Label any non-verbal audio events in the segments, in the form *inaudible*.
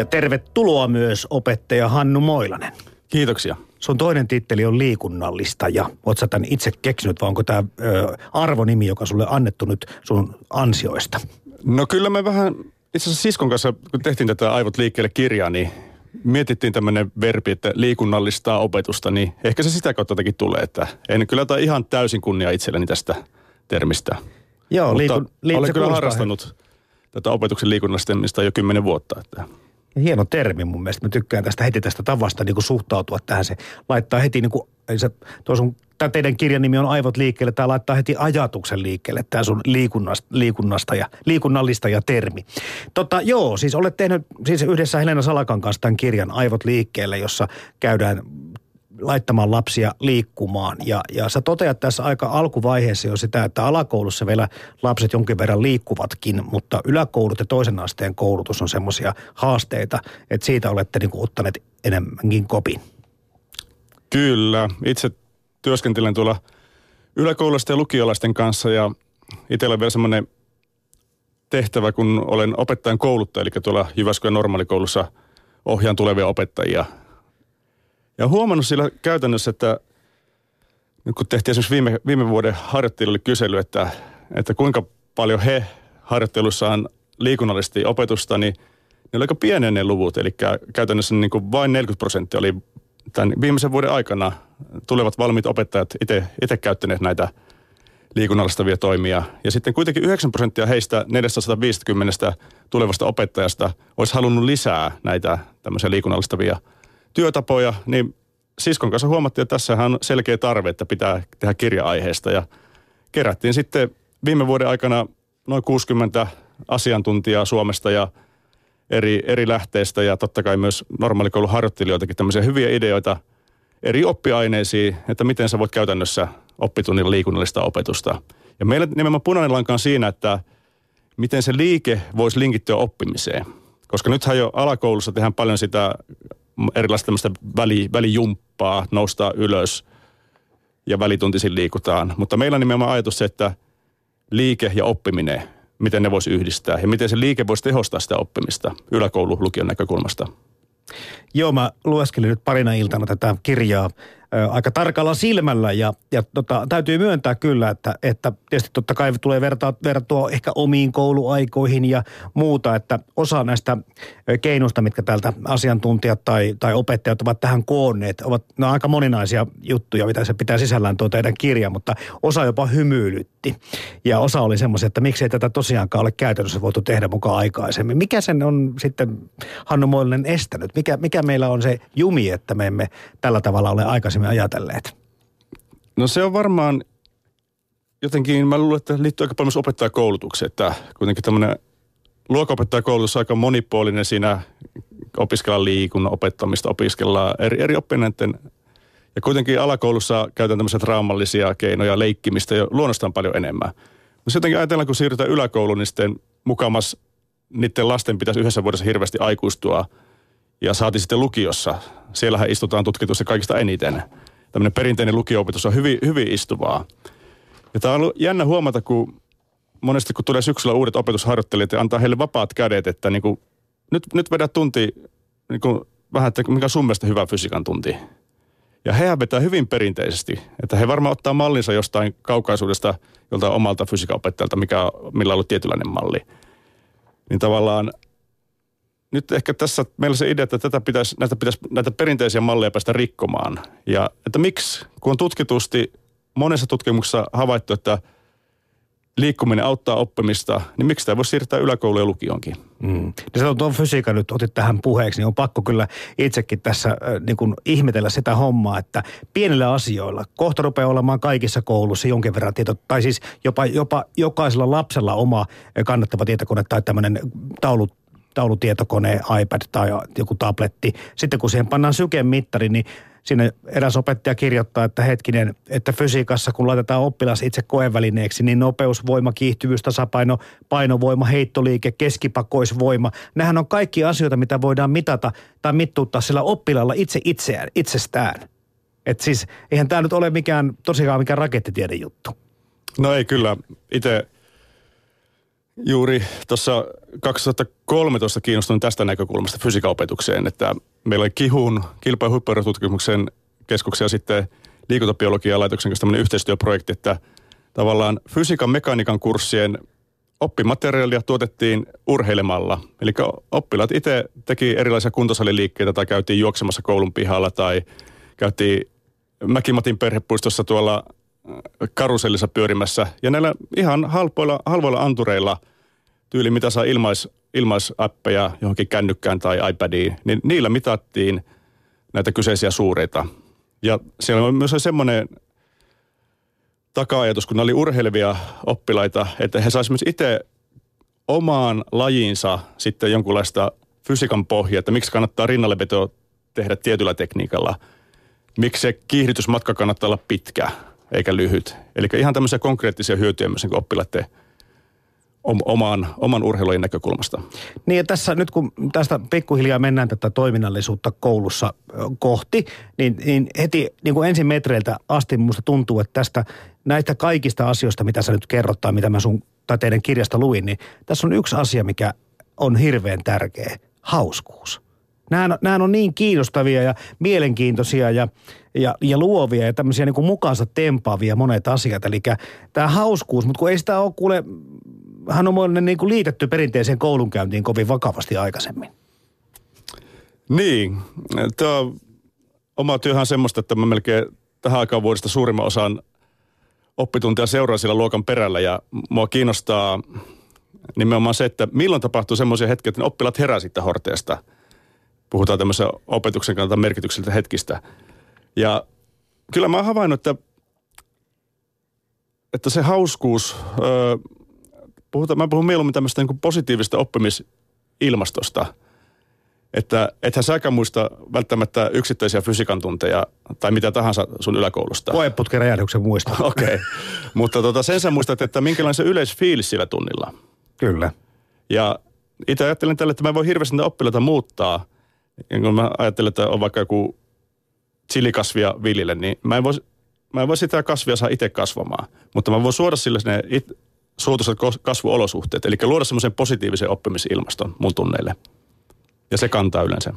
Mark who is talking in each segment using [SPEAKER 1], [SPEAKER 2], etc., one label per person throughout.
[SPEAKER 1] Ja tervetuloa myös opettaja Hannu Moilanen.
[SPEAKER 2] Kiitoksia.
[SPEAKER 1] Sun toinen titteli on liikunnallista ja oot sä tämän itse keksinyt vai onko tämä arvonimi, joka sulle annettu nyt sun ansioista?
[SPEAKER 2] No kyllä me vähän, itse asiassa siskon kanssa, kun tehtiin tätä Aivot liikkeelle kirjaa, niin mietittiin tämmöinen verbi, että liikunnallistaa opetusta, niin ehkä se sitä kautta jotenkin tulee, että en kyllä tai ihan täysin kunnia itselleni tästä termistä.
[SPEAKER 1] Joo,
[SPEAKER 2] Mutta
[SPEAKER 1] liikun, liikun,
[SPEAKER 2] olen kyllä harrastanut tätä opetuksen liikunnallistamista jo kymmenen vuotta. Että
[SPEAKER 1] Hieno termi mun mielestä. Mä tykkään tästä heti tästä tavasta niin kuin suhtautua tähän. Se laittaa heti niin kuin, se, sun, tämä teidän kirjan nimi on Aivot liikkeelle. Tämä laittaa heti ajatuksen liikkeelle, tämä sun liikunnasta, liikunnasta ja liikunnallista ja termi. Tota, joo, siis olet tehnyt siis yhdessä Helena Salakan kanssa tämän kirjan Aivot liikkeelle, jossa käydään laittamaan lapsia liikkumaan. Ja, ja sä toteat tässä aika alkuvaiheessa jo sitä, että alakoulussa vielä lapset jonkin verran liikkuvatkin, mutta yläkoulut ja toisen asteen koulutus on semmoisia haasteita, että siitä olette niin kuin ottaneet enemmänkin kopin.
[SPEAKER 2] Kyllä. Itse työskentelen tuolla yläkoulusten ja lukiolaisten kanssa ja itsellä on vielä semmoinen tehtävä, kun olen opettajan kouluttaja, eli tuolla Jyväskylän normaalikoulussa ohjaan tulevia opettajia – ja huomannut sillä käytännössä, että nyt kun tehtiin esimerkiksi viime, viime vuoden harjoittelulle kysely, että, että kuinka paljon he harjoittelussaan liikunnallisesti opetusta, niin ne oli aika pieniä ne luvut. Eli käytännössä niin kuin vain 40 prosenttia oli tämän viimeisen vuoden aikana tulevat valmiit opettajat itse käyttäneet näitä liikunnallistavia toimia. Ja sitten kuitenkin 9 prosenttia heistä 450 tulevasta opettajasta olisi halunnut lisää näitä tämmöisiä liikunnallistavia työtapoja, niin siskon kanssa huomattiin, että tässähän on selkeä tarve, että pitää tehdä kirja-aiheesta. Ja kerättiin sitten viime vuoden aikana noin 60 asiantuntijaa Suomesta ja eri, eri lähteistä ja totta kai myös normaalikoulun harjoittelijoitakin tämmöisiä hyviä ideoita eri oppiaineisiin, että miten sä voit käytännössä oppitunnilla liikunnallista opetusta. Ja meillä nimenomaan punainen lanka on siinä, että miten se liike voisi linkittyä oppimiseen. Koska nythän jo alakoulussa tehdään paljon sitä erilaista tämmöistä väli, välijumppaa, noustaa ylös ja välituntisin liikutaan. Mutta meillä on nimenomaan ajatus se, että liike ja oppiminen, miten ne voisi yhdistää ja miten se liike voisi tehostaa sitä oppimista yläkoulu-lukion näkökulmasta.
[SPEAKER 1] Joo, mä lueskelin nyt parina iltana tätä kirjaa aika tarkalla silmällä ja, ja tota, täytyy myöntää kyllä, että, että tietysti totta kai tulee vertaa, vertua ehkä omiin kouluaikoihin ja muuta, että osa näistä keinoista, mitkä täältä asiantuntijat tai, tai opettajat ovat tähän koonneet, ovat ne on aika moninaisia juttuja, mitä se pitää sisällään tuo teidän kirja, mutta osa jopa hymyilytti ja osa oli semmoisia, että miksei tätä tosiaankaan ole käytännössä voitu tehdä mukaan aikaisemmin. Mikä sen on sitten Hannu Moillinen estänyt? Mikä, mikä meillä on se jumi, että me emme tällä tavalla ole aikaisemmin aikaisemmin ajatelleet?
[SPEAKER 2] No se on varmaan jotenkin, mä luulen, että liittyy aika paljon myös opettajakoulutukseen, että kuitenkin tämmöinen luokanopettajakoulutus on aika monipuolinen siinä opiskellaan liikunnan opettamista, opiskellaan eri, eri oppineiden ja kuitenkin alakoulussa käytetään tämmöisiä traumallisia keinoja, leikkimistä jo luonnostaan paljon enemmän. Mutta jotenkin ajatellaan, kun siirrytään yläkouluun, niin sitten mukamas niiden lasten pitäisi yhdessä vuodessa hirveästi aikuistua – ja saati sitten lukiossa. Siellähän istutaan tutkitusti kaikista eniten. Tämmöinen perinteinen lukio-opetus on hyvin, hyvin istuvaa. Ja tämä on ollut jännä huomata, kun monesti kun tulee syksyllä uudet opetusharjoittelijat ja antaa heille vapaat kädet, että niin kuin, nyt, nyt vedät tunti, niin kuin, vähän, että mikä on sun mielestä hyvä fysiikan tunti. Ja he vetää hyvin perinteisesti, että he varmaan ottaa mallinsa jostain kaukaisuudesta, jolta omalta fysiikan opettajalta, mikä, millä on ollut tietynlainen malli. Niin tavallaan nyt ehkä tässä meillä se idea, että tätä pitäisi, näitä, pitäisi, näitä perinteisiä malleja päästä rikkomaan. Ja että miksi, kun on tutkitusti monessa tutkimuksessa havaittu, että liikkuminen auttaa oppimista, niin miksi tämä voisi siirtää yläkoulu ja lukionkin?
[SPEAKER 1] Mm. Ja on tuon fysiikan nyt otit tähän puheeksi, niin on pakko kyllä itsekin tässä äh, niin kuin ihmetellä sitä hommaa, että pienillä asioilla, kohta rupeaa olemaan kaikissa koulussa jonkin verran tieto, tai siis jopa, jopa jokaisella lapsella oma kannattava tietokone tai tämmöinen taulut taulutietokone, iPad tai joku tabletti. Sitten kun siihen pannaan sykemittari, niin sinne eräs opettaja kirjoittaa, että hetkinen, että fysiikassa kun laitetaan oppilas itse koevälineeksi, niin nopeus, voima, kiihtyvyys, tasapaino, painovoima, heittoliike, keskipakoisvoima. Nämähän on kaikki asioita, mitä voidaan mitata tai mittuuttaa sillä oppilaalla itse itseään, itsestään. että siis eihän tämä nyt ole mikään, tosiaan mikään rakettitiede juttu.
[SPEAKER 2] No ei kyllä. Itse juuri tuossa 2013 kiinnostunut tästä näkökulmasta fysiikaopetukseen, että meillä oli KIHUN kilpa- ja keskuksia sitten liikuntabiologian laitoksen kanssa tämmöinen yhteistyöprojekti, että tavallaan fysiikan mekaniikan kurssien oppimateriaalia tuotettiin urheilemalla. Eli oppilaat itse teki erilaisia kuntosaliliikkeitä tai käytiin juoksemassa koulun pihalla tai käytiin Mäkimatin perhepuistossa tuolla karusellissa pyörimässä. Ja näillä ihan halpoilla, halvoilla antureilla, tyyli mitä saa ilmais, ilmaisappeja johonkin kännykkään tai iPadiin, niin niillä mitattiin näitä kyseisiä suureita. Ja siellä on myös semmoinen taka-ajatus, kun ne oli urheilevia oppilaita, että he saisivat myös itse omaan lajinsa sitten jonkunlaista fysiikan pohjaa, että miksi kannattaa rinnallevetoa tehdä tietyllä tekniikalla. Miksi se kiihdytysmatka kannattaa olla pitkä eikä lyhyt. Eli ihan tämmöisiä konkreettisia hyötyjä myös niin oppilaiden oman, oman urheilun näkökulmasta.
[SPEAKER 1] Niin ja tässä nyt kun tästä pikkuhiljaa mennään tätä toiminnallisuutta koulussa kohti, niin, niin heti niin kuin ensin metreiltä asti minusta tuntuu, että tästä näistä kaikista asioista, mitä sä nyt kerrot tai mitä mä sun tai teidän kirjasta luin, niin tässä on yksi asia, mikä on hirveän tärkeä. Hauskuus. Nämä, nämä on niin kiinnostavia ja mielenkiintoisia ja, ja, ja luovia ja tämmöisiä niin kuin mukaansa tempaavia monet asiat. Eli tämä hauskuus, mutta kun ei sitä ole kuule, hän on niin kuin liitetty perinteiseen koulunkäyntiin kovin vakavasti aikaisemmin.
[SPEAKER 2] Niin, tuo oma työhän on semmoista, että mä melkein tähän aikaan vuodesta suurimman osan oppituntia seuraa siellä luokan perällä ja mua kiinnostaa nimenomaan se, että milloin tapahtuu semmoisia hetkiä, että oppilaat herää sitten horteesta. Puhutaan tämmöisen opetuksen kannalta merkitykseltä hetkistä. Ja kyllä mä oon havainnut, että, että se hauskuus, öö, puhutaan, mä puhun mieluummin tämmöistä niin positiivista oppimisilmastosta – että ethän säkään muista välttämättä yksittäisiä fysiikan tunteja tai mitä tahansa sun yläkoulusta.
[SPEAKER 1] Koeputken räjähdyksen muista. *laughs*
[SPEAKER 2] Okei, okay. mutta tota, sen sä muistat, että minkälainen se yleisfiilis sillä tunnilla.
[SPEAKER 1] Kyllä.
[SPEAKER 2] Ja itse ajattelen tälle, että mä voin hirveästi niitä oppilaita muuttaa. Ja kun mä ajattelen, että on vaikka joku chilikasvia viljelle, niin mä en voi, mä en voi sitä kasvia saa itse kasvamaan. Mutta mä voin suoda sille ne it, suotuisat kasvuolosuhteet, eli luoda semmoisen positiivisen oppimisilmaston mun tunneille. Ja se kantaa yleensä.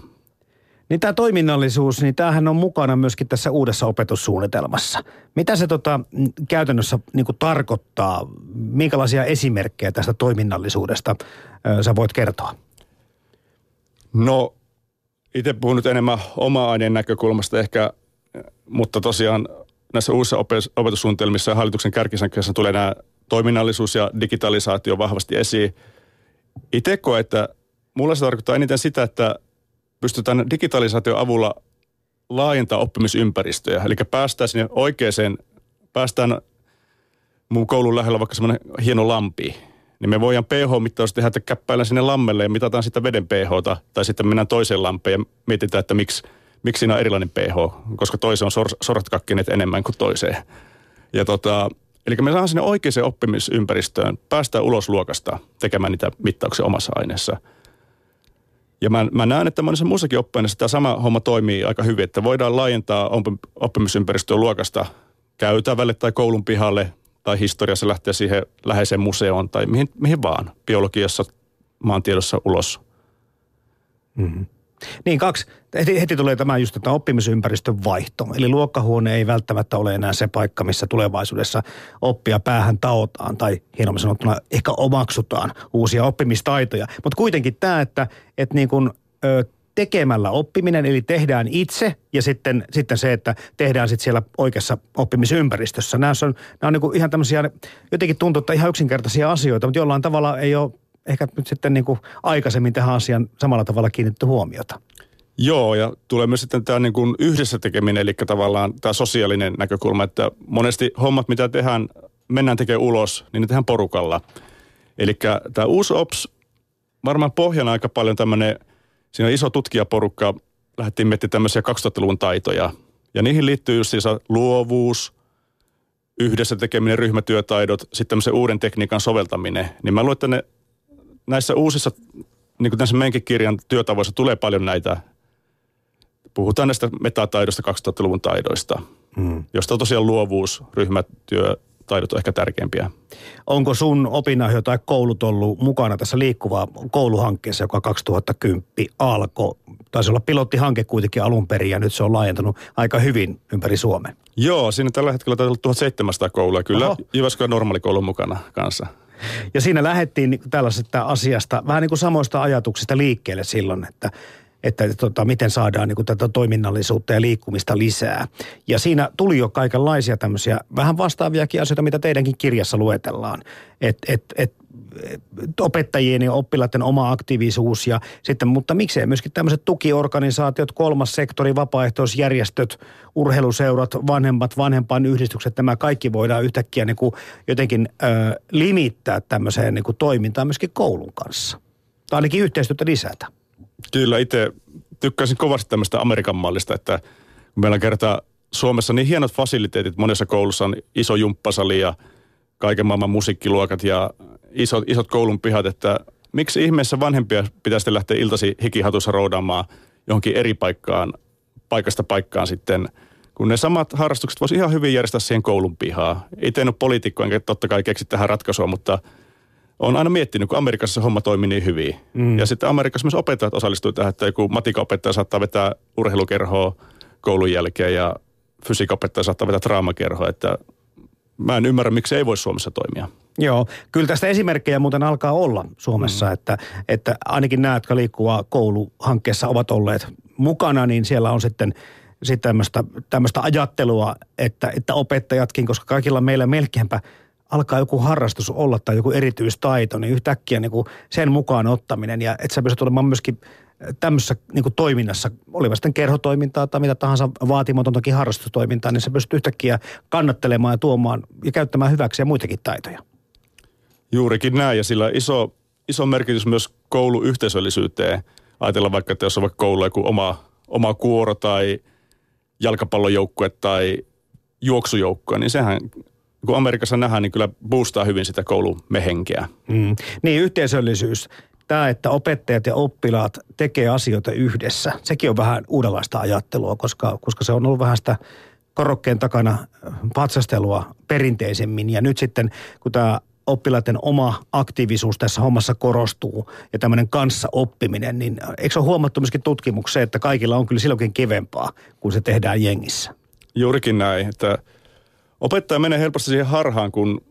[SPEAKER 1] Niin tämä toiminnallisuus, niin tämähän on mukana myöskin tässä uudessa opetussuunnitelmassa. Mitä se tota, käytännössä niin tarkoittaa? Minkälaisia esimerkkejä tästä toiminnallisuudesta ö, sä voit kertoa?
[SPEAKER 2] No, itse puhun nyt enemmän oma-aineen näkökulmasta ehkä, mutta tosiaan näissä uusissa opetussuunnitelmissa ja hallituksen kärkisankkeessa tulee nämä toiminnallisuus ja digitalisaatio vahvasti esiin. Itse koen, että mulla se tarkoittaa eniten sitä, että pystytään digitalisaation avulla laajentaa oppimisympäristöjä. Eli päästään sinne oikeaan, päästään mun koulun lähellä vaikka semmoinen hieno lampi. Niin me voidaan pH-mittaus tehdä, että käppäillä sinne lammelle ja mitataan sitä veden pH, tai sitten mennään toiseen lampeen ja mietitään, että miksi, miksi siinä on erilainen pH, koska toiseen on sor, sortkakkineet enemmän kuin toiseen. Ja tota, eli me saadaan sinne oikeaan oppimisympäristöön, päästään ulos luokasta tekemään niitä mittauksia omassa aineessa – ja mä, mä näen, että monessa muussakin oppiaineessa tämä sama homma toimii aika hyvin, että voidaan laajentaa oppimisympäristöä luokasta käytävälle tai koulun pihalle tai historiassa lähteä siihen läheiseen museoon tai mihin, mihin vaan, biologiassa, maantiedossa ulos.
[SPEAKER 1] Mm-hmm. Niin kaksi, heti, heti tulee tämä just tämä oppimisympäristön vaihto. Eli luokkahuone ei välttämättä ole enää se paikka, missä tulevaisuudessa oppia päähän taotaan tai hienommin sanottuna ehkä omaksutaan uusia oppimistaitoja. Mutta kuitenkin tämä, että, että niin kuin, ö, tekemällä oppiminen, eli tehdään itse ja sitten, sitten se, että tehdään sitten siellä oikeassa oppimisympäristössä. Nämä on, nämä on niin ihan tämmöisiä, jotenkin tuntuu, että ihan yksinkertaisia asioita, mutta jollain tavalla ei ole ehkä nyt sitten niin kuin aikaisemmin tähän asiaan samalla tavalla kiinnitetty huomiota.
[SPEAKER 2] Joo, ja tulee myös sitten tämä niin kuin yhdessä tekeminen, eli tavallaan tämä sosiaalinen näkökulma, että monesti hommat, mitä tehdään, mennään tekemään ulos, niin ne tehdään porukalla. Eli tämä uusi OPS, varmaan pohjana aika paljon tämmöinen, siinä on iso tutkijaporukka, lähdettiin miettimään tämmöisiä 2000-luvun taitoja, ja niihin liittyy just siis luovuus, yhdessä tekeminen, ryhmätyötaidot, sitten tämmöisen uuden tekniikan soveltaminen. Niin mä luulen, että ne näissä uusissa, niin kuin tässä meidänkin kirjan työtavoissa tulee paljon näitä, puhutaan näistä metataidoista, 2000-luvun taidoista, mm. josta on tosiaan luovuus, ryhmätyö, taidot on ehkä tärkeimpiä.
[SPEAKER 1] Onko sun opinahjo tai koulut ollut mukana tässä liikkuvaa kouluhankkeessa, joka 2010 alkoi? Taisi olla pilottihanke kuitenkin alun perin ja nyt se on laajentunut aika hyvin ympäri Suomen.
[SPEAKER 2] Joo, siinä tällä hetkellä on 1700 koulua, kyllä Oho. Jyväskylän normaalikoulu mukana kanssa.
[SPEAKER 1] Ja siinä lähdettiin tällaisesta asiasta, vähän niin kuin samoista ajatuksista liikkeelle silloin, että että tota, miten saadaan niin kuin tätä toiminnallisuutta ja liikkumista lisää. Ja siinä tuli jo kaikenlaisia tämmöisiä vähän vastaaviakin asioita, mitä teidänkin kirjassa luetellaan. Että et, et, opettajien ja oppilaiden oma aktiivisuus ja sitten, mutta miksei myöskin tämmöiset tukiorganisaatiot, kolmas sektori, vapaaehtoisjärjestöt, urheiluseurat, vanhemmat, vanhempain yhdistykset, nämä kaikki voidaan yhtäkkiä niin kuin jotenkin ö, limittää tämmöiseen niin kuin toimintaan myöskin koulun kanssa. Tai ainakin yhteistyötä lisätä.
[SPEAKER 2] Kyllä, itse tykkäisin kovasti tämmöistä Amerikan mallista, että meillä on kertaa Suomessa niin hienot fasiliteetit, monessa koulussa on iso jumppasali ja kaiken maailman musiikkiluokat ja isot, isot koulun pihat, että miksi ihmeessä vanhempia pitäisi lähteä iltasi hikihatussa roudaamaan johonkin eri paikkaan, paikasta paikkaan sitten, kun ne samat harrastukset voisi ihan hyvin järjestää siihen koulun pihaa. Itse en ole poliitikko, enkä totta kai keksi tähän ratkaisua, mutta – on aina miettinyt, kun Amerikassa homma toimii niin hyvin. Mm. Ja sitten Amerikassa myös opettajat osallistuivat tähän, että joku matikaopettaja saattaa vetää urheilukerhoa koulun jälkeen ja fysiikaopettaja saattaa vetää draamakerhoa, että mä en ymmärrä, miksi ei voi Suomessa toimia.
[SPEAKER 1] Joo, kyllä tästä esimerkkejä muuten alkaa olla Suomessa, mm. että, että ainakin nämä, jotka liikkuvaa kouluhankkeessa ovat olleet mukana, niin siellä on sitten sitten tämmöistä, tämmöistä ajattelua, että, että opettajatkin, koska kaikilla meillä melkeinpä – alkaa joku harrastus olla tai joku erityistaito, niin yhtäkkiä niin kuin sen mukaan ottaminen ja että sä pystyt olemaan myöskin tämmöisessä niin kuin toiminnassa, oliva sitten kerhotoimintaa tai mitä tahansa vaatimatontakin harrastustoimintaa, niin sä pystyt yhtäkkiä kannattelemaan ja tuomaan ja käyttämään hyväksi ja muitakin taitoja.
[SPEAKER 2] Juurikin näin ja sillä iso, iso merkitys myös kouluyhteisöllisyyteen. Ajatellaan vaikka, että jos on vaikka koulu joku oma, oma kuoro tai jalkapallojoukkue tai juoksujoukkue, niin sehän kun Amerikassa nähdään, niin kyllä boostaa hyvin sitä koulumehenkeä.
[SPEAKER 1] Mm. Niin, yhteisöllisyys. Tämä, että opettajat ja oppilaat tekee asioita yhdessä, sekin on vähän uudenlaista ajattelua, koska, koska se on ollut vähän sitä korokkeen takana patsastelua perinteisemmin. Ja nyt sitten, kun tämä oppilaiden oma aktiivisuus tässä hommassa korostuu ja tämmöinen kanssa oppiminen, niin eikö ole huomattu myöskin tutkimukseen, että kaikilla on kyllä silloinkin kivempaa, kun se tehdään jengissä?
[SPEAKER 2] Juurikin näin, että Opettaja menee helposti siihen harhaan, kun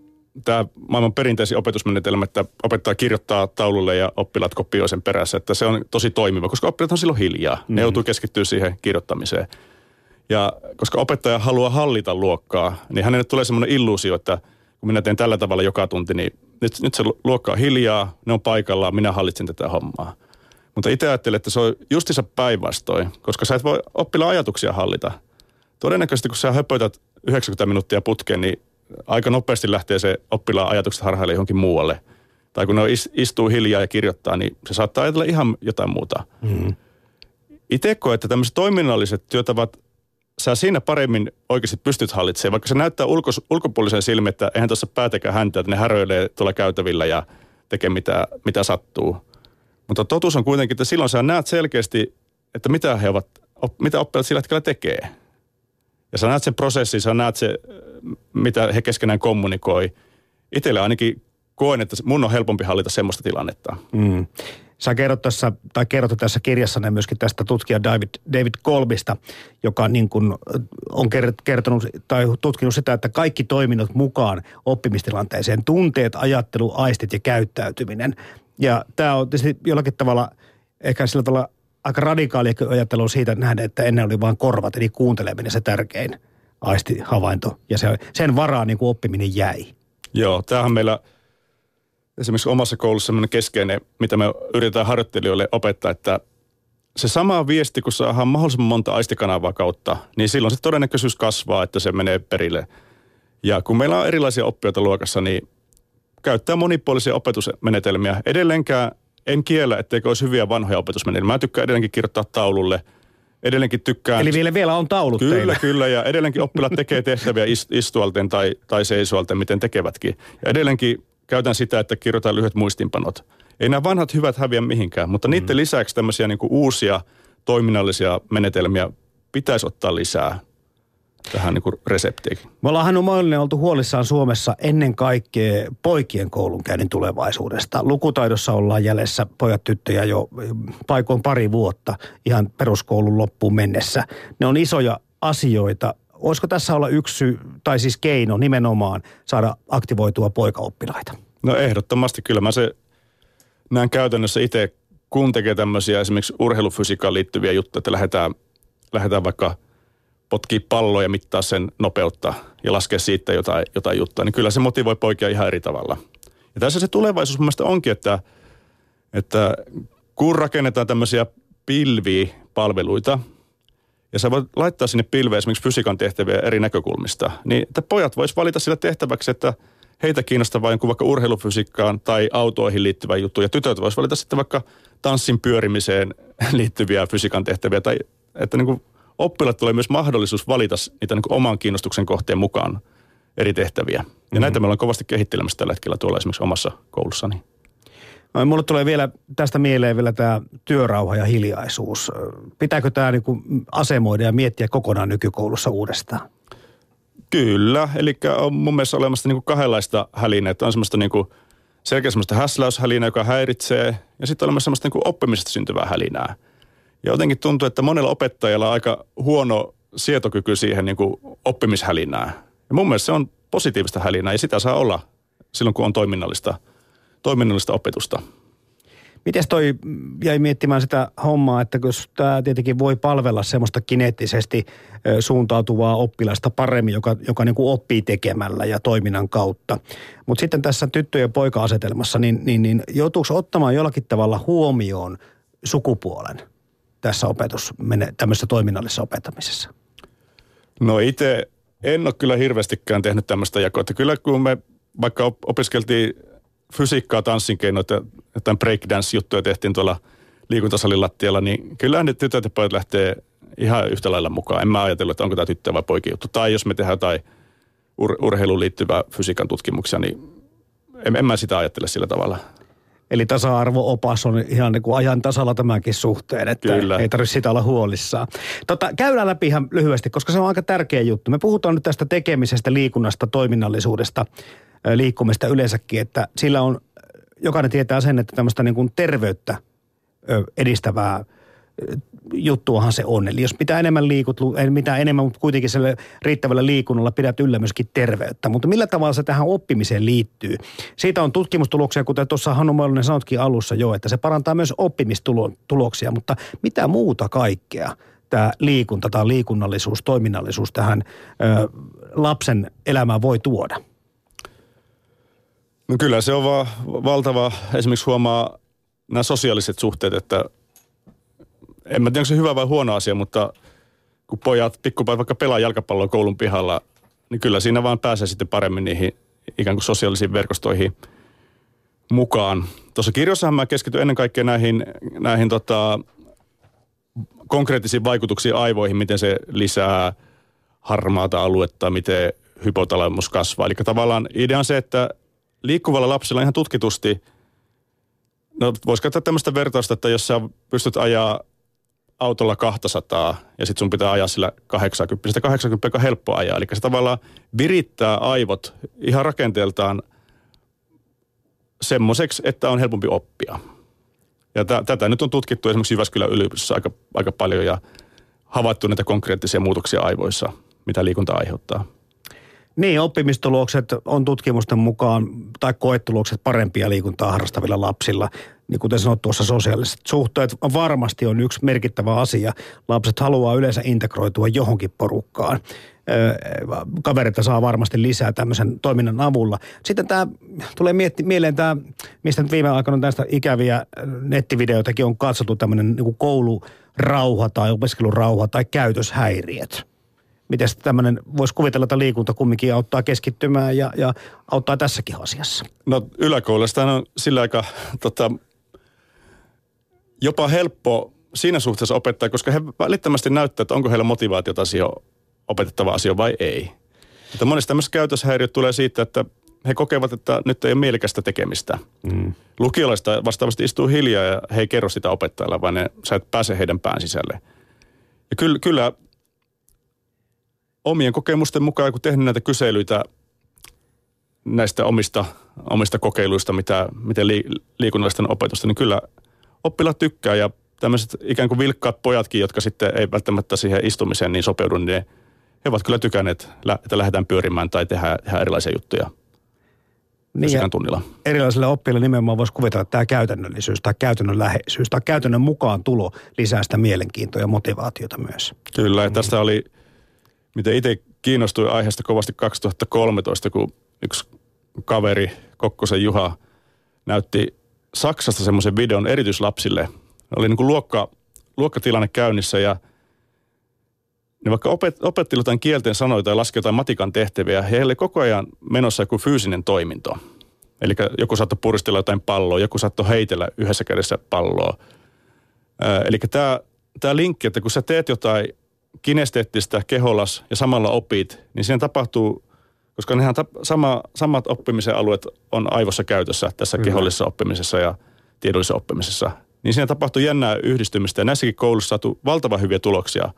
[SPEAKER 2] tämä maailman perinteisin opetusmenetelmä, että opettaja kirjoittaa taululle ja oppilaat kopioi sen perässä, että se on tosi toimiva, koska oppilaat on silloin hiljaa. Mm-hmm. Ne joutuu keskittyä siihen kirjoittamiseen. Ja koska opettaja haluaa hallita luokkaa, niin hänelle tulee semmoinen illuusio, että kun minä teen tällä tavalla joka tunti, niin nyt, nyt se luokka on hiljaa, ne on paikallaan, minä hallitsen tätä hommaa. Mutta itse ajattelen, että se on justiinsa päinvastoin, koska sä et voi oppilaan ajatuksia hallita. Todennäköisesti kun sä höpötät 90 minuuttia putkeen, niin aika nopeasti lähtee se oppilaan ajatukset harhaille johonkin muualle. Tai kun ne istuu hiljaa ja kirjoittaa, niin se saattaa ajatella ihan jotain muuta. Mm-hmm. Itse koen, että tämmöiset toiminnalliset työtavat, sä siinä paremmin oikeasti pystyt hallitsemaan, vaikka se näyttää ulkos, ulkopuolisen silmin, että eihän tuossa päätäkään häntä, että ne häröilee tuolla käytävillä ja tekee mitä, mitä sattuu. Mutta totuus on kuitenkin, että silloin sä näet selkeästi, että mitä he ovat, mitä oppilaat sillä hetkellä tekee. Ja sä näet sen prosessin, sä näet se, mitä he keskenään kommunikoi. Itselle ainakin koen, että mun on helpompi hallita semmoista tilannetta. Mm.
[SPEAKER 1] Sä kerrot tässä, tai kerrot tässä kirjassanne myöskin tästä tutkija David, David Kolbista, joka niin kuin on kertonut tai tutkinut sitä, että kaikki toiminnot mukaan oppimistilanteeseen, tunteet, ajattelu, aistit ja käyttäytyminen. Ja tämä on tietysti jollakin tavalla, ehkä sillä tavalla aika radikaali ajattelu siitä nähdä, että ennen oli vain korvat, eli kuunteleminen se tärkein aisti havainto. Ja se, sen varaan niin kuin oppiminen jäi.
[SPEAKER 2] Joo, tämähän meillä esimerkiksi omassa koulussa sellainen keskeinen, mitä me yritetään harjoittelijoille opettaa, että se sama viesti, kun saadaan mahdollisimman monta aistikanavaa kautta, niin silloin se todennäköisyys kasvaa, että se menee perille. Ja kun meillä on erilaisia oppijoita luokassa, niin käyttää monipuolisia opetusmenetelmiä. Edelleenkään en kiellä, etteikö olisi hyviä vanhoja opetusmenetelmiä. Mä tykkään edelleenkin kirjoittaa taululle. Edelleenkin tykkään...
[SPEAKER 1] Eli vielä, vielä on taulut
[SPEAKER 2] Kyllä,
[SPEAKER 1] teillä.
[SPEAKER 2] kyllä. Ja edelleenkin oppilaat tekee *laughs* tehtäviä istualten tai, tai seisoalten, miten tekevätkin. Ja edelleenkin käytän sitä, että kirjoitan lyhyet muistinpanot. Ei nämä vanhat hyvät häviä mihinkään, mutta mm. niiden lisäksi tämmöisiä niin uusia toiminnallisia menetelmiä pitäisi ottaa lisää. Tähän niin reseptiin.
[SPEAKER 1] Me ollaan Hannu Moillinen oltu huolissaan Suomessa ennen kaikkea poikien koulunkäynnin tulevaisuudesta. Lukutaidossa ollaan jäljessä pojat tyttöjä jo paikoin pari vuotta ihan peruskoulun loppuun mennessä. Ne on isoja asioita. Olisiko tässä olla yksi tai siis keino nimenomaan saada aktivoitua poikaoppilaita?
[SPEAKER 2] No ehdottomasti kyllä mä se näen käytännössä itse, kun tekee tämmöisiä esimerkiksi urheilufysiikkaan liittyviä juttuja, että lähdetään, lähdetään vaikka potkii palloa ja mittaa sen nopeutta ja laskea siitä jotain, jotain juttua, niin kyllä se motivoi poikia ihan eri tavalla. Ja tässä se tulevaisuus mun mielestä onkin, että, että kun rakennetaan tämmöisiä pilvipalveluita, ja sä voit laittaa sinne pilveen esimerkiksi fysiikan tehtäviä eri näkökulmista, niin että pojat vois valita sillä tehtäväksi, että – heitä kiinnostaa vain vaikka urheilufysiikkaan tai autoihin liittyvä juttu. Ja tytöt voisivat valita sitten vaikka tanssin pyörimiseen *laughs* liittyviä fysiikan tehtäviä. Tai että niin kuin oppilaat tulee myös mahdollisuus valita niitä niin oman kiinnostuksen kohteen mukaan eri tehtäviä. Ja mm-hmm. näitä me ollaan kovasti kehittelemässä tällä hetkellä tuolla esimerkiksi omassa koulussani.
[SPEAKER 1] No, mulle tulee vielä tästä mieleen vielä tämä työrauha ja hiljaisuus. Pitääkö tämä niin asemoida ja miettiä kokonaan nykykoulussa uudestaan?
[SPEAKER 2] Kyllä, eli on mun mielestä olemassa niin kuin kahdenlaista hälinää. Että on semmoista niin kuin selkeä semmoista häsläyshälinää, joka häiritsee, ja sitten on olemassa semmoista niin kuin oppimisesta syntyvää hälinää. Ja jotenkin tuntuu, että monella opettajalla on aika huono sietokyky siihen niin kuin oppimishälinää. Ja mun mielestä se on positiivista hälinää, ja sitä saa olla silloin, kun on toiminnallista, toiminnallista opetusta.
[SPEAKER 1] Miten toi jäi miettimään sitä hommaa, että jos tämä tietenkin voi palvella semmoista kineettisesti suuntautuvaa oppilasta paremmin, joka, joka niin kuin oppii tekemällä ja toiminnan kautta. Mutta sitten tässä tyttö- ja poika-asetelmassa, niin, niin, niin joutuuko ottamaan jollakin tavalla huomioon sukupuolen tässä opetus, tämmöisessä toiminnallisessa opettamisessa?
[SPEAKER 2] No itse en ole kyllä hirveästikään tehnyt tämmöistä jakoa. Että kyllä kun me vaikka opiskeltiin fysiikkaa, tanssin keinoita, jotain breakdance-juttuja tehtiin tuolla liikuntasalin lattialla, niin kyllä ne tytöt ja pojat lähtee ihan yhtä lailla mukaan. En mä ajatellut, että onko tämä tyttö vai poikin juttu. Tai jos me tehdään jotain ur- urheiluun liittyvää fysiikan tutkimuksia, niin en, en mä sitä ajattele sillä tavalla.
[SPEAKER 1] Eli tasa-arvo-opas on ihan niin kuin ajan tasalla tämänkin suhteen, että Kyllä. ei tarvitse sitä olla huolissaan. Tota, käydään läpi ihan lyhyesti, koska se on aika tärkeä juttu. Me puhutaan nyt tästä tekemisestä, liikunnasta, toiminnallisuudesta, liikkumista yleensäkin, että sillä on, jokainen tietää sen, että tämmöistä niin kuin terveyttä edistävää juttuahan se on. Eli jos mitä enemmän liikut, mitä enemmän, mutta kuitenkin sille riittävällä liikunnalla pidät yllä myöskin terveyttä. Mutta millä tavalla se tähän oppimiseen liittyy? Siitä on tutkimustuloksia, kuten tuossa Hannu Moilonen sanotkin alussa jo, että se parantaa myös oppimistuloksia, mutta mitä muuta kaikkea tämä liikunta tai liikunnallisuus, toiminnallisuus tähän ö, lapsen elämään voi tuoda?
[SPEAKER 2] No kyllä se on vaan valtava, esimerkiksi huomaa nämä sosiaaliset suhteet, että en mä tiedä, onko se hyvä vai huono asia, mutta kun pojat, pikkupojat vaikka pelaa jalkapalloa koulun pihalla, niin kyllä siinä vaan pääsee sitten paremmin niihin ikään kuin sosiaalisiin verkostoihin mukaan. Tuossa kirjassahan mä keskityn ennen kaikkea näihin, näihin tota, konkreettisiin vaikutuksiin aivoihin, miten se lisää harmaata aluetta, miten hypotalamus kasvaa. Eli tavallaan idea on se, että liikkuvalla lapsella ihan tutkitusti, no voisi käyttää tämmöistä vertausta, että jos sä pystyt ajaa autolla 200 ja sitten sun pitää ajaa sillä 80. Sitä 80 on helppo ajaa. Eli se tavallaan virittää aivot ihan rakenteeltaan semmoiseksi, että on helpompi oppia. Ja t- tätä nyt on tutkittu esimerkiksi Jyväskylän yliopistossa aika, aika paljon ja havaittu näitä konkreettisia muutoksia aivoissa, mitä liikunta aiheuttaa.
[SPEAKER 1] Niin, oppimistulokset on tutkimusten mukaan, tai koetulokset parempia liikuntaa harrastavilla lapsilla. Niin kuten sanot tuossa sosiaaliset suhteet varmasti on yksi merkittävä asia. Lapset haluaa yleensä integroitua johonkin porukkaan. Kavereita saa varmasti lisää tämmöisen toiminnan avulla. Sitten tämä tulee mietti, mieleen tämä, mistä nyt viime aikoina tästä ikäviä nettivideoitakin on katsottu, tämmöinen niin koulurauha tai opiskelurauha tai käytöshäiriöt miten tämmöinen, voisi kuvitella, että liikunta kumminkin auttaa keskittymään ja, ja auttaa tässäkin asiassa?
[SPEAKER 2] No yläkoulusta on sillä aika tota, jopa helppo siinä suhteessa opettaa, koska he välittömästi näyttää, että onko heillä motivaatiota siihen opetettava asia vai ei. Että monesti tämmöiset käytöshäiriöt tulee siitä, että he kokevat, että nyt ei ole mielekästä tekemistä. Mm. Lukiolaista vastaavasti istuu hiljaa ja he ei kerro sitä opettajalle, vaan ne, sä et pääse heidän pään sisälle. Ja kyllä, kyllä omien kokemusten mukaan, kun tehnyt näitä kyselyitä näistä omista, omista kokeiluista, mitä, miten li, liikunnallisten opetusta, niin kyllä oppilaat tykkää ja tämmöiset ikään kuin vilkkaat pojatkin, jotka sitten ei välttämättä siihen istumiseen niin sopeudu, niin he ovat kyllä tykänneet, että lähdetään pyörimään tai tehdään, tehdään erilaisia juttuja niin tunnilla.
[SPEAKER 1] Erilaisille oppilaille nimenomaan voisi kuvitella, että tämä käytännöllisyys tai käytännön läheisyys tai käytännön mukaan tulo lisää sitä mielenkiintoa ja motivaatiota myös.
[SPEAKER 2] Kyllä, ja tästä oli, miten itse kiinnostuin aiheesta kovasti 2013, kun yksi kaveri, Kokkosen Juha, näytti Saksasta semmoisen videon erityislapsille. Oli niin kuin luokka, luokkatilanne käynnissä ja ne vaikka opet, opetteli jotain kielten sanoita ja laski jotain matikan tehtäviä, heillä oli koko ajan menossa joku fyysinen toiminto. Eli joku saattoi puristella jotain palloa, joku saattoi heitellä yhdessä kädessä palloa. Eli tämä, tämä linkki, että kun sä teet jotain kinesteettistä keholas ja samalla opit, niin siinä tapahtuu, koska nehän sama, samat oppimisen alueet on aivossa käytössä tässä mm. kehollisessa oppimisessa ja tiedollisessa oppimisessa, niin siinä tapahtuu jännää yhdistymistä ja näissäkin koulussa saatu valtavan hyviä tuloksia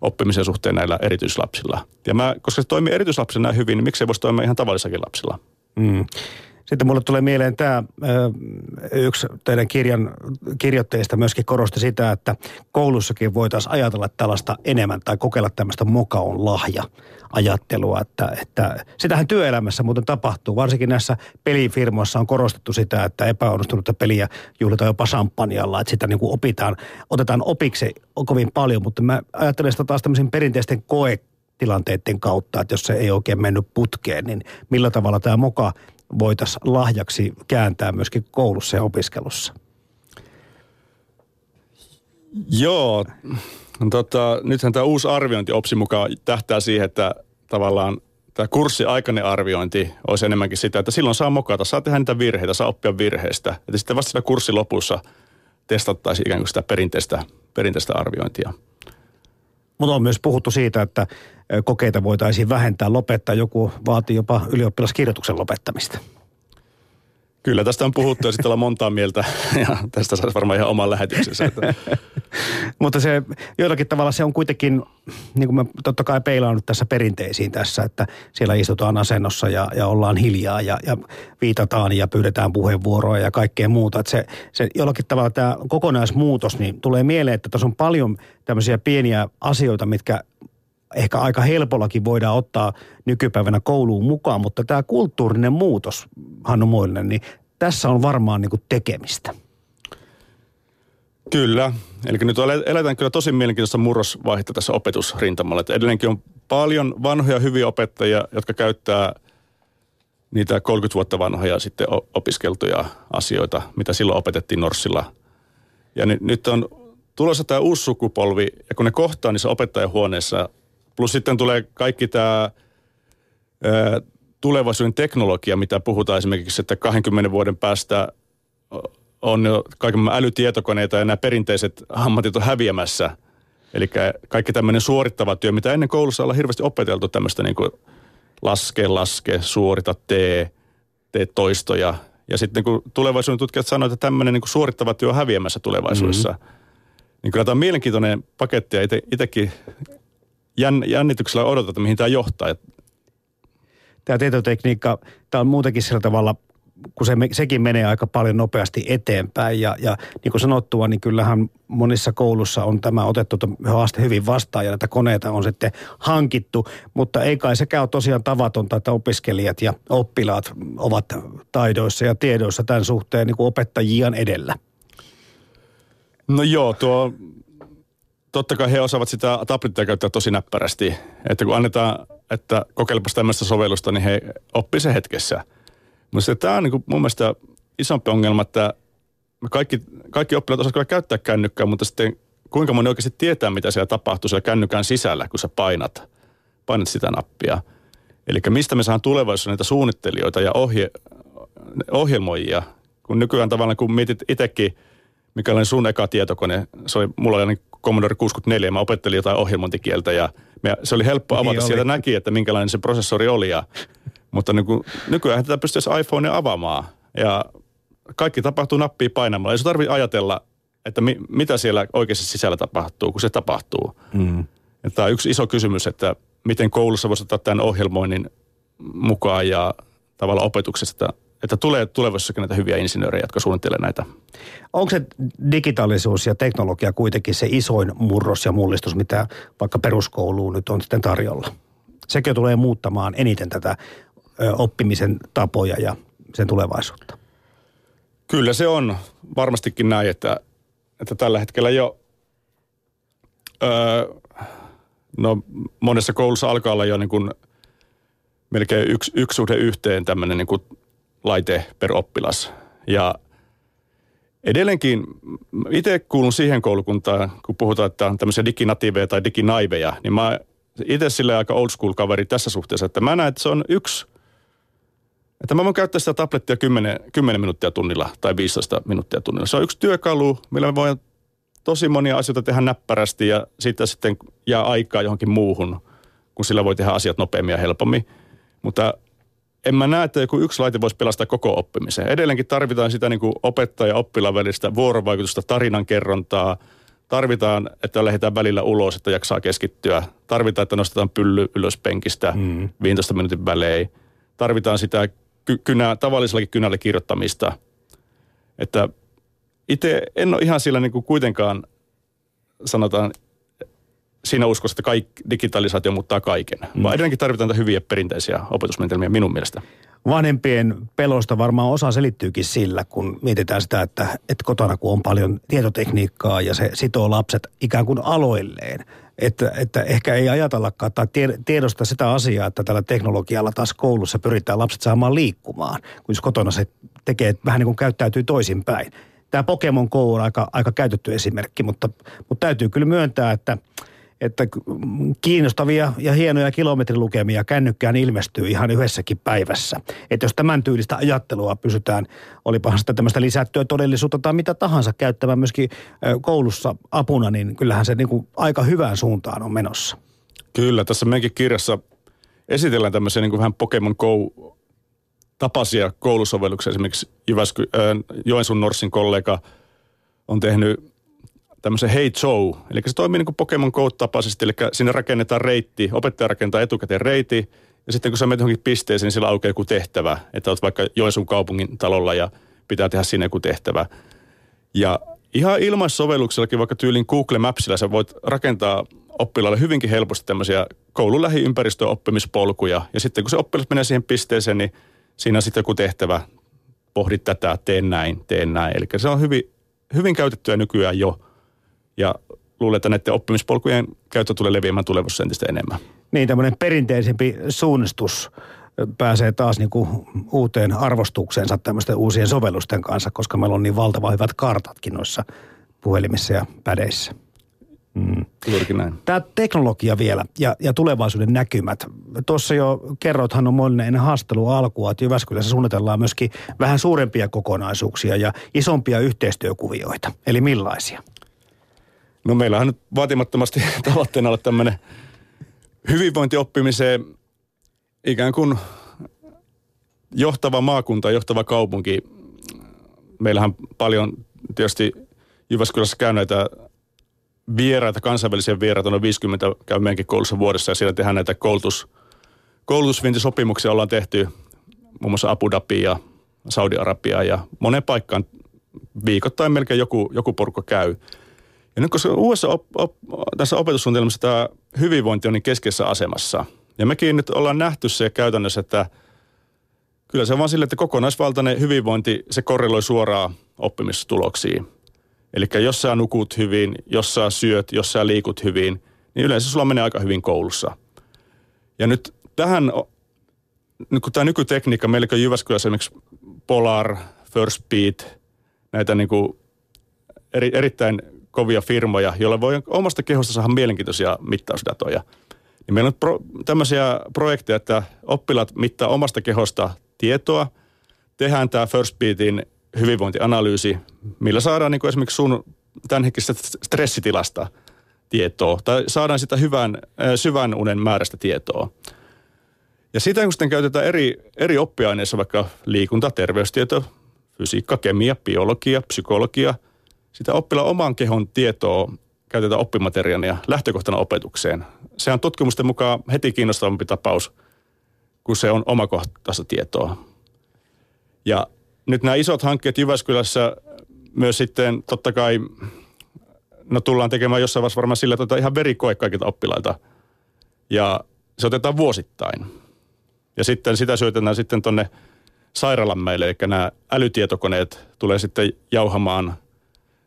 [SPEAKER 2] oppimisen suhteen näillä erityislapsilla. Ja mä, koska se toimii erityislapsilla näin hyvin, niin miksei voisi toimia ihan tavallisakin lapsilla? Mm.
[SPEAKER 1] Sitten mulle tulee mieleen tämä, yksi teidän kirjan kirjoitteista myöskin korosti sitä, että koulussakin voitaisiin ajatella tällaista enemmän tai kokeilla tämmöistä mokaon lahja ajattelua, että, että sitähän työelämässä muuten tapahtuu. Varsinkin näissä pelifirmoissa on korostettu sitä, että epäonnistunutta peliä juhlitaan jopa sampanjalla, että sitä niin kuin opitaan, otetaan opiksi kovin paljon, mutta mä ajattelen sitä taas tämmöisen perinteisten koe tilanteiden kautta, että jos se ei oikein mennyt putkeen, niin millä tavalla tämä moka voitaisiin lahjaksi kääntää myöskin koulussa ja opiskelussa?
[SPEAKER 2] Joo, tota, nythän tämä uusi arviointi OPSI mukaan tähtää siihen, että tavallaan tämä kurssiaikainen arviointi olisi enemmänkin sitä, että silloin saa mokata, saa tehdä niitä virheitä, saa oppia virheistä. Että sitten vasta siinä kurssin lopussa testattaisiin ikään kuin sitä perinteistä, perinteistä arviointia.
[SPEAKER 1] Mutta on myös puhuttu siitä, että kokeita voitaisiin vähentää, lopettaa. Joku vaatii jopa ylioppilaskirjoituksen lopettamista.
[SPEAKER 2] Kyllä, tästä on puhuttu ja sitten ollaan montaa mieltä *laughs* ja tästä saisi varmaan ihan oman lähetyksensä. *laughs*
[SPEAKER 1] Mutta se jollakin tavalla se on kuitenkin, niin kuin mä totta kai peilaan tässä perinteisiin tässä, että siellä istutaan asennossa ja, ja ollaan hiljaa ja, ja viitataan ja pyydetään puheenvuoroa ja kaikkea muuta. Että se, se jollakin tavalla tämä kokonaismuutos, niin tulee mieleen, että tässä on paljon tämmöisiä pieniä asioita, mitkä ehkä aika helpollakin voidaan ottaa nykypäivänä kouluun mukaan, mutta tämä kulttuurinen muutos, Hannu Moillinen, niin tässä on varmaan niin tekemistä.
[SPEAKER 2] Kyllä. Eli nyt eletään kyllä tosi mielenkiintoista murrosvaihetta tässä opetusrintamalla. Että edelleenkin on paljon vanhoja hyviä opettajia, jotka käyttää niitä 30 vuotta vanhoja sitten opiskeltuja asioita, mitä silloin opetettiin Norssilla. Ja nyt on tulossa tämä uusi sukupolvi, ja kun ne kohtaa niissä opettajahuoneissa Plus sitten tulee kaikki tämä tulevaisuuden teknologia, mitä puhutaan esimerkiksi, että 20 vuoden päästä on jo kaiken älytietokoneita ja nämä perinteiset ammatit on häviämässä. Eli kaikki tämmöinen suorittava työ, mitä ennen koulussa ollaan hirveästi opeteltu tämmöistä niin kuin laske, laske, suorita, tee, tee toistoja. Ja sitten kun tulevaisuuden tutkijat sanoivat, että tämmöinen niin kuin suorittava työ on häviämässä tulevaisuudessa, mm-hmm. niin kyllä tämä on mielenkiintoinen paketti ja itsekin jänn, jännityksellä odotetaan, mihin tämä johtaa.
[SPEAKER 1] Tämä tietotekniikka, tämä on muutenkin sillä tavalla kun se, sekin menee aika paljon nopeasti eteenpäin. Ja, ja niin kuin sanottua, niin kyllähän monissa koulussa on tämä otettu haaste hyvin vastaan ja näitä koneita on sitten hankittu. Mutta ei kai sekään ole tosiaan tavatonta, että opiskelijat ja oppilaat ovat taidoissa ja tiedoissa tämän suhteen niin kuin opettajien edellä.
[SPEAKER 2] No joo, tuo totta kai he osaavat sitä tablettia käyttää tosi näppärästi. Että kun annetaan, että kokeilepas tämmöistä sovellusta, niin he oppii se hetkessä. Mutta tämä on niin kuin mun mielestä isompi ongelma, että kaikki, kaikki oppilaat osaavat kyllä käyttää kännykkää, mutta sitten kuinka moni oikeasti tietää, mitä siellä tapahtuu siellä kännykän sisällä, kun sä painat, painat sitä nappia. Eli mistä me saan tulevaisuudessa niitä suunnittelijoita ja ohje, ohjelmoijia, kun nykyään tavallaan kun mietit itsekin, mikä oli sun eka tietokone, se oli, mulla oli Commodore 64 ja mä opettelin jotain ohjelmointikieltä ja me, se oli helppo niin avata. Niin Sieltä näki, että minkälainen se prosessori oli. Ja, mutta niin kuin, nykyään tätä pystyisi iPhone avaamaan ja kaikki tapahtuu nappia painamalla. Ei se tarvitse ajatella, että mi, mitä siellä oikeasti sisällä tapahtuu, kun se tapahtuu. Mm. Tämä on yksi iso kysymys, että miten koulussa voisi ottaa tämän ohjelmoinnin mukaan ja tavallaan opetuksesta, että tulee tulevaisuudessakin näitä hyviä insinöörejä, jotka suunnittelee näitä.
[SPEAKER 1] Onko se digitaalisuus ja teknologia kuitenkin se isoin murros ja mullistus, mitä vaikka peruskouluun nyt on sitten tarjolla? Sekin tulee muuttamaan eniten tätä oppimisen tapoja ja sen tulevaisuutta.
[SPEAKER 2] Kyllä se on varmastikin näin, että, että tällä hetkellä jo öö, no monessa koulussa alkaa olla jo niin kuin melkein yksi, yksi suhde yhteen tämmöinen niin kuin laite per oppilas. Ja edelleenkin itse kuulun siihen koulukuntaan, kun puhutaan, että on tämmöisiä diginatiiveja tai diginaiveja, niin mä itse sille aika old school kaveri tässä suhteessa, että mä näen, että se on yksi, että mä voin käyttää sitä tablettia 10, 10 minuuttia tunnilla tai 15 minuuttia tunnilla. Se on yksi työkalu, millä me voin tosi monia asioita tehdä näppärästi ja siitä sitten jää aikaa johonkin muuhun, kun sillä voi tehdä asiat nopeammin ja helpommin. Mutta en mä näe, että joku yksi laite voisi pelastaa koko oppimisen. Edelleenkin tarvitaan sitä niin opettaja oppilaan välistä vuorovaikutusta, tarinankerrontaa. Tarvitaan, että lähdetään välillä ulos, että jaksaa keskittyä. Tarvitaan, että nostetaan pylly ylös penkistä mm. 15 minuutin välein. Tarvitaan sitä kynä, tavallisellakin kynällä kirjoittamista. Että itse en ole ihan sillä niin kuin kuitenkaan, sanotaan, siinä uskossa, että kaikki, digitalisaatio muuttaa kaiken. Mm. Vaan edelleenkin tarvitaan hyviä perinteisiä opetusmenetelmiä minun mielestä.
[SPEAKER 1] Vanhempien pelosta varmaan osa selittyykin sillä, kun mietitään sitä, että, että kotona kun on paljon tietotekniikkaa ja se sitoo lapset ikään kuin aloilleen. Että, että ehkä ei ajatellakaan tai tiedosta sitä asiaa, että tällä teknologialla taas koulussa pyritään lapset saamaan liikkumaan, kun jos kotona se tekee vähän niin kuin käyttäytyy toisinpäin tämä Pokemon Go on aika, aika käytetty esimerkki, mutta, mutta täytyy kyllä myöntää, että, että kiinnostavia ja hienoja kilometrilukemia kännykkään ilmestyy ihan yhdessäkin päivässä. Että jos tämän tyylistä ajattelua pysytään, olipahan sitä tämmöistä lisättyä todellisuutta tai mitä tahansa käyttämään myöskin koulussa apuna, niin kyllähän se niin kuin aika hyvään suuntaan on menossa.
[SPEAKER 2] Kyllä, tässä meidänkin kirjassa esitellään tämmöisiä niin kuin vähän Pokemon Go tapaisia koulusovelluksia. Esimerkiksi Jyväsky, Joensuun Norsin kollega on tehnyt tämmöisen Hey Joe, eli se toimii niin kuin Pokemon Go-tapaisesti, eli sinne rakennetaan reitti, opettaja rakentaa etukäteen reiti, ja sitten kun sä menet johonkin pisteeseen, niin sillä aukeaa joku tehtävä, että olet vaikka Joensuun kaupungin talolla ja pitää tehdä sinne joku tehtävä. Ja ihan ilmaissovelluksellakin, vaikka tyylin Google Mapsilla, sä voit rakentaa oppilaalle hyvinkin helposti tämmöisiä koulun lähiympäristöön oppimispolkuja. Ja sitten kun se oppilas menee siihen pisteeseen, niin siinä on sitten joku tehtävä, pohdit tätä, teen näin, teen näin. Eli se on hyvin, hyvin käytettyä nykyään jo. Ja luulen, että näiden oppimispolkujen käyttö tulee leviämään tulevaisuudessa entistä enemmän.
[SPEAKER 1] Niin, tämmöinen perinteisempi suunnistus pääsee taas niin kuin uuteen arvostukseensa tämmöisten uusien sovellusten kanssa, koska meillä on niin valtava hyvät kartatkin noissa puhelimissa ja pädeissä.
[SPEAKER 2] Mm. Juurikin näin.
[SPEAKER 1] Tämä teknologia vielä ja, ja tulevaisuuden näkymät. Tuossa jo kerrothan on moninen ennen haastelua alkua, että Jyväskylässä suunnitellaan myöskin vähän suurempia kokonaisuuksia ja isompia yhteistyökuvioita. Eli millaisia?
[SPEAKER 2] No meillähän nyt vaatimattomasti *laughs* tavoitteena olla tämmöinen hyvinvointioppimiseen ikään kuin johtava maakunta, johtava kaupunki. Meillähän paljon tietysti Jyväskylässä käy näitä vieraita, kansainvälisiä vieraita, noin 50 käy meidänkin koulussa vuodessa ja siellä tehdään näitä koulutus, koulutusvientisopimuksia ollaan tehty muun muassa Abu Dhabi ja Saudi-Arabia ja monen paikkaan viikoittain melkein joku, joku porukka käy. Ja nyt koska uudessa op, op, tässä opetussuunnitelmassa tämä hyvinvointi on niin keskeisessä asemassa, ja mekin nyt ollaan nähty se käytännössä, että kyllä se on vaan sille, että kokonaisvaltainen hyvinvointi, se korreloi suoraan oppimistuloksiin. Eli jos sä nukut hyvin, jos sä syöt, jos sä liikut hyvin, niin yleensä sulla menee aika hyvin koulussa. Ja nyt tähän, nyt kun tämä nykytekniikka, meillä on Jyväskylässä esimerkiksi Polar, First Beat, näitä niin kuin eri, erittäin kovia firmoja, joilla voi omasta kehosta saada mielenkiintoisia mittausdatoja. Niin meillä on pro, tämmöisiä projekteja, että oppilaat mittaa omasta kehosta tietoa, tehdään tämä First Beatin hyvinvointianalyysi, millä saadaan niin kuin esimerkiksi sun tämänhetkisestä stressitilasta tietoa, tai saadaan sitä hyvän, syvän unen määrästä tietoa. Ja sitä kun sitten käytetään eri, eri oppiaineissa, vaikka liikunta, terveystieto, fysiikka, kemia, biologia, psykologia, sitä oppilaan oman kehon tietoa käytetään oppimateriaalia lähtökohtana opetukseen. Se on tutkimusten mukaan heti kiinnostavampi tapaus, kun se on omakohtaista tietoa. Ja nyt nämä isot hankkeet Jyväskylässä myös sitten totta kai, no tullaan tekemään jossain vaiheessa varmaan sillä, että ihan verikoe kaikilta oppilailta. Ja se otetaan vuosittain. Ja sitten sitä syötetään sitten tuonne sairaalan meille, eli nämä älytietokoneet tulee sitten jauhamaan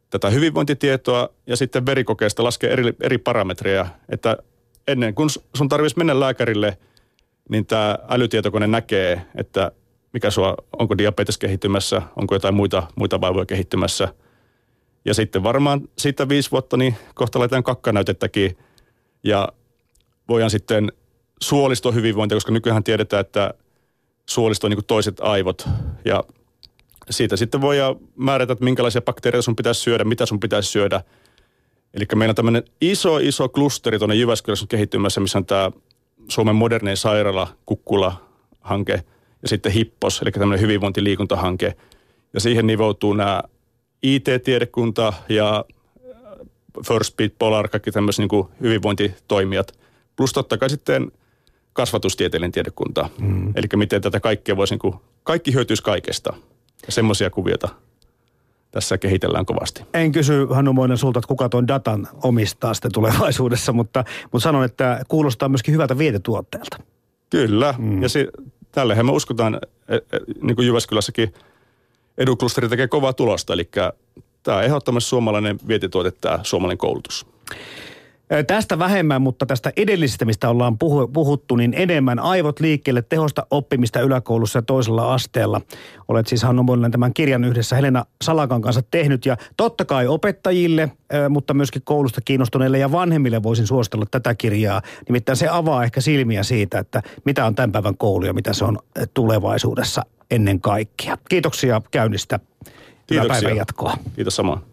[SPEAKER 2] tätä hyvinvointitietoa ja sitten verikokeesta laskee eri, eri parametreja, että ennen kuin sun tarvitsisi mennä lääkärille, niin tämä älytietokone näkee, että mikä sua, onko diabetes kehittymässä, onko jotain muita, muita vaivoja kehittymässä. Ja sitten varmaan siitä viisi vuotta, niin kohta laitetaan kakkanäytettäkin ja voidaan sitten suoliston hyvinvointia, koska nykyään tiedetään, että suolisto on niin toiset aivot ja siitä sitten voi määrätä, että minkälaisia bakteereja sun pitäisi syödä, mitä sun pitäisi syödä. Eli meillä on tämmöinen iso, iso klusteri tuonne Jyväskylässä kehittymässä, missä on tämä Suomen modernein sairaala, Kukkula-hanke ja sitten HIPPOS, eli tämmöinen hyvinvointiliikuntahanke. Ja siihen nivoutuu nämä IT-tiedekunta ja First Beat Polar, kaikki tämmöiset niin hyvinvointitoimijat. Plus totta kai sitten kasvatustieteellinen tiedekunta. Mm. Eli miten tätä kaikkea voisi, niin kuin, kaikki hyötyisi kaikesta. Ja semmoisia kuvioita tässä kehitellään kovasti.
[SPEAKER 1] En kysy Hannu Moinen sulta, että kuka tuon datan omistaa sitten tulevaisuudessa, mutta, mutta sanon, että kuulostaa myöskin hyvältä vietetuotteelta.
[SPEAKER 2] Kyllä, mm. ja se, tällehän me uskotaan, e, e, niin kuin Jyväskylässäkin eduklusteri tekee kovaa tulosta, eli tämä on ehdottomasti suomalainen vietituote, tämä suomalainen koulutus.
[SPEAKER 1] Tästä vähemmän, mutta tästä edellisestä, mistä ollaan puhuttu, niin enemmän aivot liikkeelle tehosta oppimista yläkoulussa ja toisella asteella. Olet siis Hannu Mollinen tämän kirjan yhdessä Helena Salakan kanssa tehnyt ja totta kai opettajille, mutta myöskin koulusta kiinnostuneille ja vanhemmille voisin suositella tätä kirjaa. Nimittäin se avaa ehkä silmiä siitä, että mitä on tämän päivän koulu ja mitä se on tulevaisuudessa ennen kaikkea. Kiitoksia käynnistä.
[SPEAKER 2] Kiitoksia.
[SPEAKER 1] päivän jatkoa.
[SPEAKER 2] Kiitos samoin.